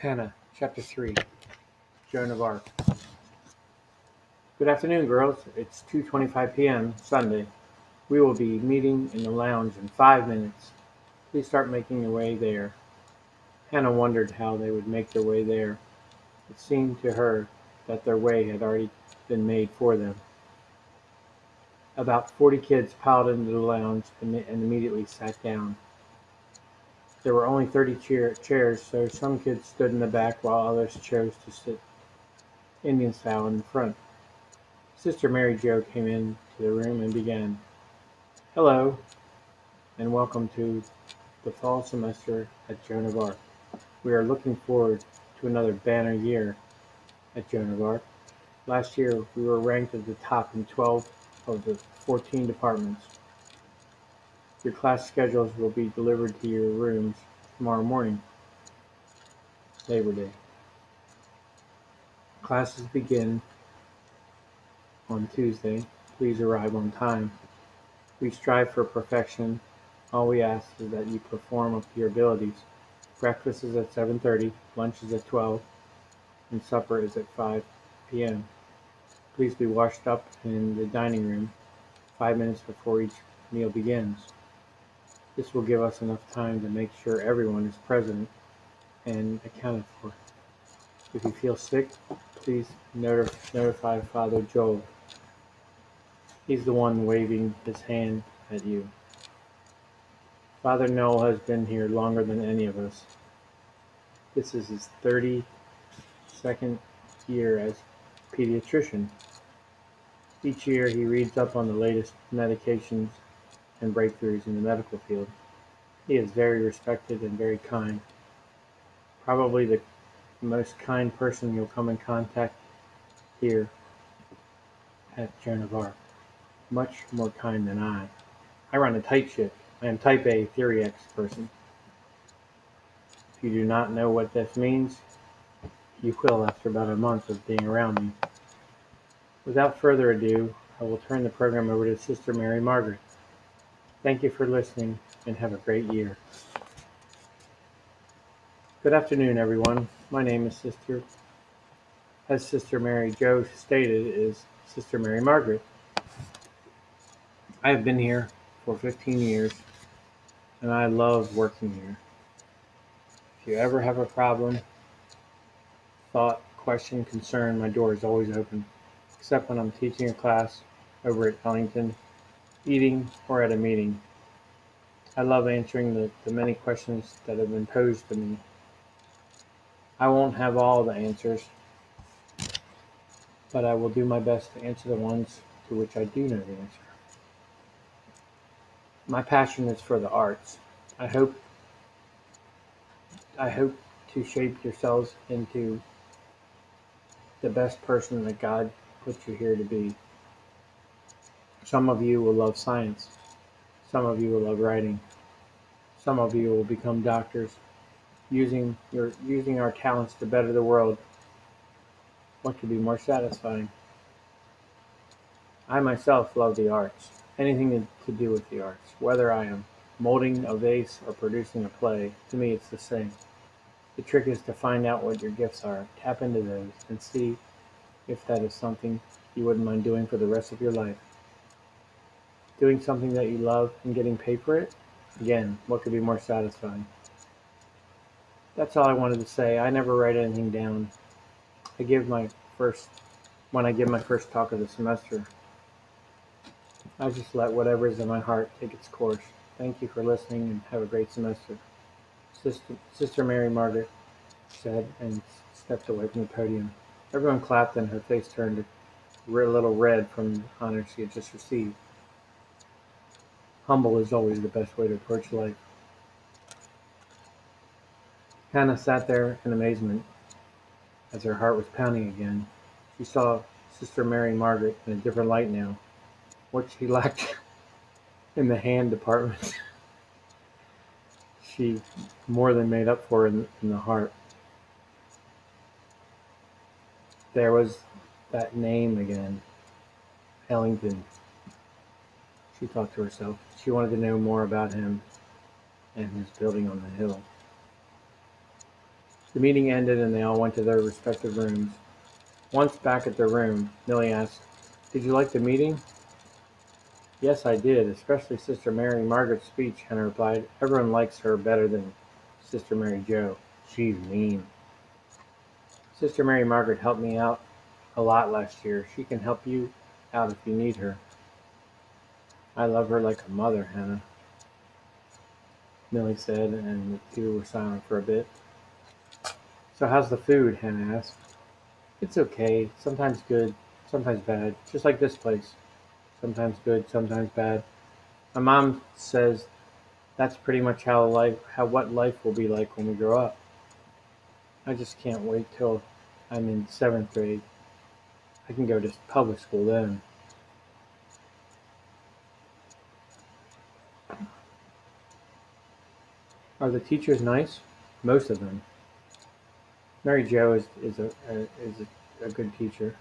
Hannah, Chapter 3 Joan of Arc. Good afternoon, girls. It's 2.25 p.m. Sunday. We will be meeting in the lounge in five minutes. Please start making your way there. Hannah wondered how they would make their way there. It seemed to her that their way had already been made for them. About 40 kids piled into the lounge and and immediately sat down. There were only 30 chair- chairs, so some kids stood in the back while others chose to sit Indian style in the front. Sister Mary Jo came into the room and began, Hello, and welcome to the fall semester at Joan of Arc. We are looking forward to another banner year at Joan of Arc. Last year, we were ranked at the top in 12 of the 14 departments. Your class schedules will be delivered to your rooms tomorrow morning, Labor Day. Classes begin on Tuesday. Please arrive on time. We strive for perfection. All we ask is that you perform up to your abilities. Breakfast is at 7:30, lunch is at 12, and supper is at 5 p.m. Please be washed up in the dining room 5 minutes before each meal begins. This will give us enough time to make sure everyone is present and accounted for. If you feel sick, please noti- notify Father Joel. He's the one waving his hand at you. Father Noel has been here longer than any of us. This is his 32nd year as pediatrician. Each year he reads up on the latest medications and breakthroughs in the medical field. He is very respected and very kind. Probably the most kind person you'll come in contact here at Joan of Arc. Much more kind than I. I run a tight ship. I am type A Theory X person. If you do not know what this means, you will after about a month of being around me. Without further ado, I will turn the program over to Sister Mary Margaret. Thank you for listening and have a great year. Good afternoon, everyone. My name is Sister, as Sister Mary Jo stated, is Sister Mary Margaret. I have been here for 15 years and I love working here. If you ever have a problem, thought, question, concern, my door is always open, except when I'm teaching a class over at Ellington, eating, or at a meeting. I love answering the, the many questions that have been posed to me. I won't have all the answers, but I will do my best to answer the ones to which I do know the answer. My passion is for the arts. I hope I hope to shape yourselves into the best person that God put you here to be. Some of you will love science. Some of you will love writing. Some of you will become doctors, using your using our talents to better the world. What could be more satisfying? I myself love the arts. Anything to, do with the arts. Whether I am molding a vase or producing a play, to me it's the same. The trick is to find out what your gifts are, tap into those, and see if that is something you wouldn't mind doing for the rest of your life. Doing something that you love and getting paid for it? Again, what could be more satisfying? That's all I wanted to say. I never write anything down. I give my first, when I give my first talk of the semester, I just let whatever is in my heart take its course. Thank you for listening and have a great semester. Sister, Sister Mary Margaret said and stepped away from the podium. Everyone clapped and her face turned a little red from the honor she had just received. Humble is always the best way to approach life. Hannah sat there in amazement as her heart was pounding again. She saw Sister Mary Margaret in a different light now. What she lacked in the hand department, she more than made up for in, in the heart. There was that name again, Ellington. She thought to herself. She wanted to know more about him and his building on the hill. The meeting ended and they all went to their respective rooms. Once back at their room, Millie asked, Did you like the meeting? Yes, I did, especially Sister Mary Margaret's speech, Hannah replied. Everyone likes her better than Sister Mary Jo. She's mean. Sister Mary Margaret helped me out a lot last year. She can help you out if you need her. I love her like a mother, Hannah. Millie said, and the two were silent for a bit. So how's the food? Hannah asked. It's okay. Sometimes good, sometimes bad. Just like this place. Sometimes good, sometimes bad. My mom says that's pretty much how life, how what life will be like when we grow up. I just can't wait till I'm in seventh grade. I can go to public school then. Are the teachers nice? Most of them. Mary Jo is, is, a, a is a, a good teacher.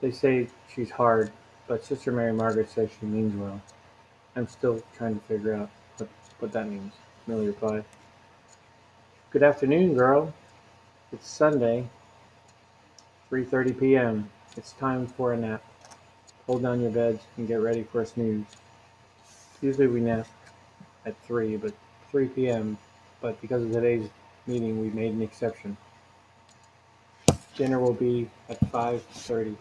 They say she's hard, but Sister Mary Margaret says she means well. I'm still trying to figure out what, what that means, Millie replied. Good afternoon, girl. It's Sunday, 3.30 p.m. It's time for a nap. Hold down your beds and get ready for a snooze. Usually we nap at 3, but 3 p.m., but because of today's meeting, we made an exception. Dinner will be at 5.30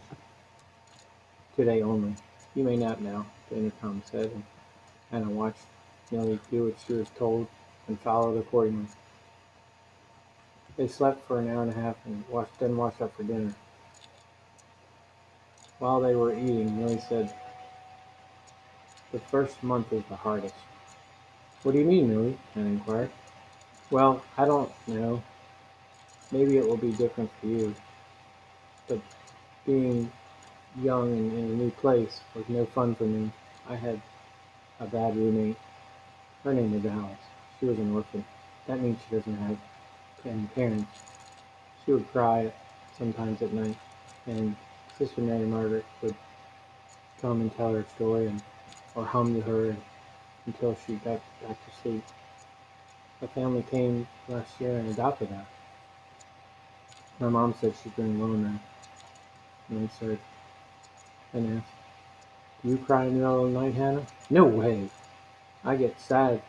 today only. You may nap now, the intercom said, and Hannah watched Millie do what she was told and followed accordingly. They slept for an hour and a half and washed, then washed up for dinner. While they were eating, Millie said, The first month is the hardest. What do you mean, Millie? Hannah inquired. Well, I don't know. Maybe it will be different for you. But being young and in a new place was no fun for me. I had a bad roommate. Her name was Alice. She was an orphan. That means she doesn't have any parents. She would cry sometimes at night, and Sister Mary Margaret would come and tell her story and or hum to her until she got back to sleep. A family came last year and adopted her. My mom said she's doing well now. And I said, and asked, Do you cry in the middle of the night, Hannah? No way. I get sad,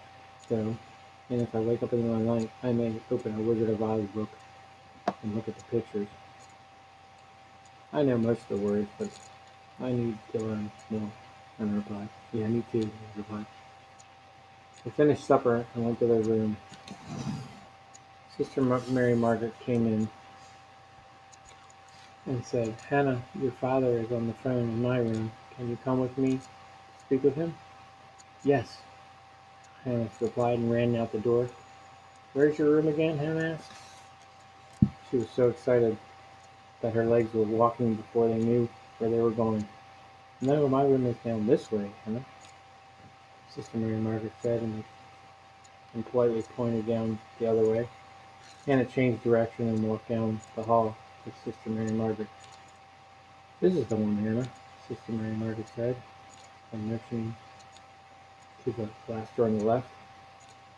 though, and if I wake up in the middle of the night, I may open a Wizard of Oz book and look at the pictures. I know most of the words, but I need to learn more, Hannah replied. Yeah, me too, he replied. They finished supper and went to their room. Sister Mary Margaret came in and said, Hannah, your father is on the phone in my room. Can you come with me to speak with him? Yes. Hannah replied and ran out the door. Where's your room again? Hannah asked. She was so excited that her legs were walking before they knew where they were going. No, my room is down this way, Hannah. Sister Mary Margaret said and, and politely pointed down the other way. Hannah changed direction and walked down the hall with Sister Mary Margaret. This is the one, Hannah, Sister Mary Margaret said, and motioning to the glass door on the left.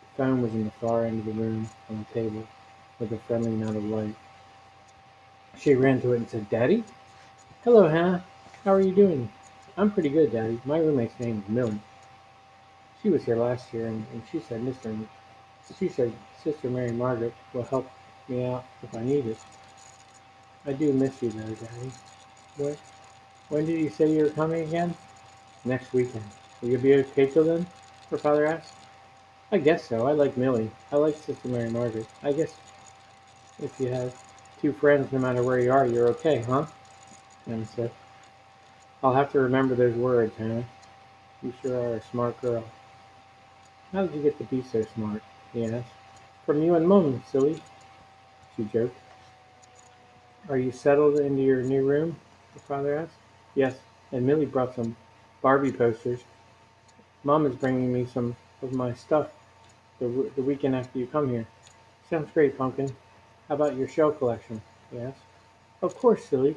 The phone was in the far end of the room on the table with a friendly amount of light. She ran to it and said, Daddy? Hello, Hannah. How are you doing? I'm pretty good, Daddy. My roommate's name is Millie. She was here last year, and, and she said Mr. She said Sister Mary Margaret will help me out if I need it. I do miss you though, Daddy. What? When did you say you were coming again? Next weekend. Will you be okay till then? Her father asked. I guess so. I like Millie. I like Sister Mary Margaret. I guess if you have two friends, no matter where you are, you're okay, huh? Hannah said. I'll have to remember those words, Hannah. You sure are a smart girl. How did you get to be so smart? he asked. From you and Mum, silly. She joked. Are you settled into your new room? Her father asked. Yes, and Millie brought some Barbie posters. Mom is bringing me some of my stuff the, the weekend after you come here. Sounds great, Pumpkin. How about your shell collection? he asked. Of course, silly.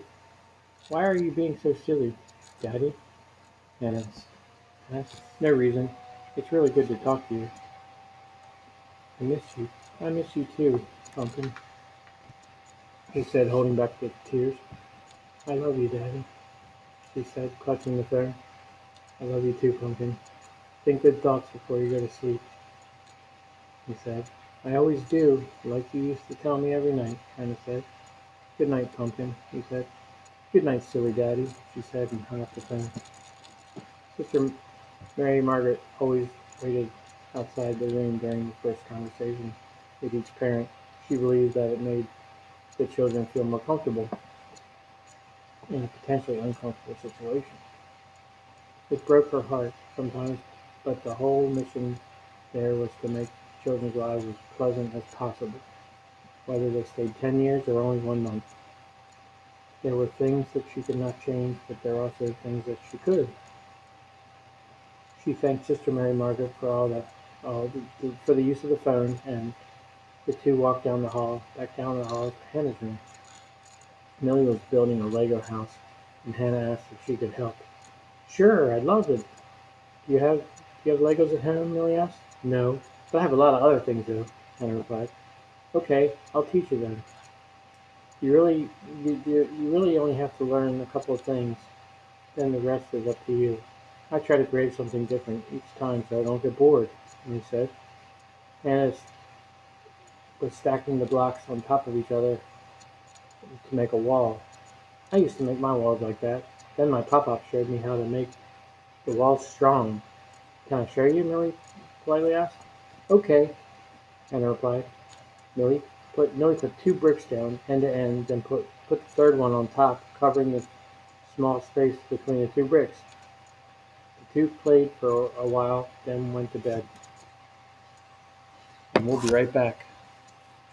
Why are you being so silly, Daddy? It's, that's no reason. It's really good to talk to you. I miss you. I miss you too, Pumpkin. He said, holding back the tears. I love you, Daddy, she said, clutching the fern. I love you too, Pumpkin. Think good thoughts before you go to sleep, he said. I always do, like you used to tell me every night, Hannah said. Good night, Pumpkin, he said. Good night, silly Daddy, she said, and hung up the phone. Sister Mary Margaret always waited outside the room during the first conversation with each parent. She believed that it made the children feel more comfortable in a potentially uncomfortable situation. It broke her heart sometimes, but the whole mission there was to make children's lives as pleasant as possible, whether they stayed 10 years or only one month. There were things that she could not change, but there were also things that she could. She thanked Sister Mary Margaret for all all the, the, for the use of the phone, and the two walked down the hall, back down the hall to Hannah's room. Millie was building a Lego house, and Hannah asked if she could help. Sure, I'd love it. Do you have do you have Legos at home? Millie asked. No, but I have a lot of other things though. Hannah replied. Okay, I'll teach you then. You really you, you, you really only have to learn a couple of things. Then the rest is up to you. I try to create something different each time so I don't get bored, he said. Hannah was stacking the blocks on top of each other to make a wall. I used to make my walls like that. Then my pop-up showed me how to make the walls strong. Can I show you, Millie politely asked. Okay, Hannah replied. Millie put Millie put two bricks down, end to end, then put put the third one on top, covering the small space between the two bricks. Two played for a while, then went to bed. And we'll be right back.